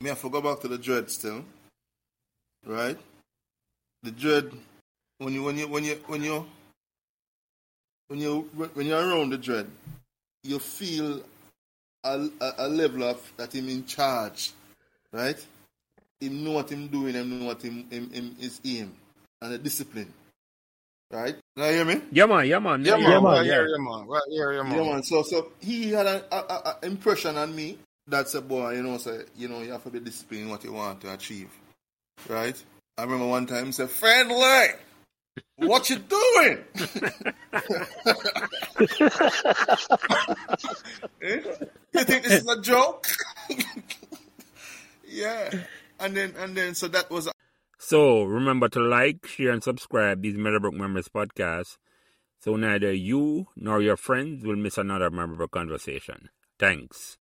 me have to go back to the dread still. Right? The dread when you when you when you when you when you when you're around the dread, you feel a, a, a level of that him in charge. Right? Him know what him doing, him know what him, him, him is aim. And the discipline. Right? Now you hear me? Yeah man, yeah man. Yeah, yeah, man. man, Right yeah. here, yeah, man. Right here, yeah, man. Yeah, man. So, so he had an a, a, a impression on me that's a boy, you know, say, you know, you have to be disciplined in what you want to achieve, right? I remember one time he said, "Findley, what you doing?" Eh? You think this is a joke? yeah. And then, and then, so that was So remember to like, share, and subscribe these Meadowbrook Members podcasts so neither you nor your friends will miss another memorable conversation. Thanks.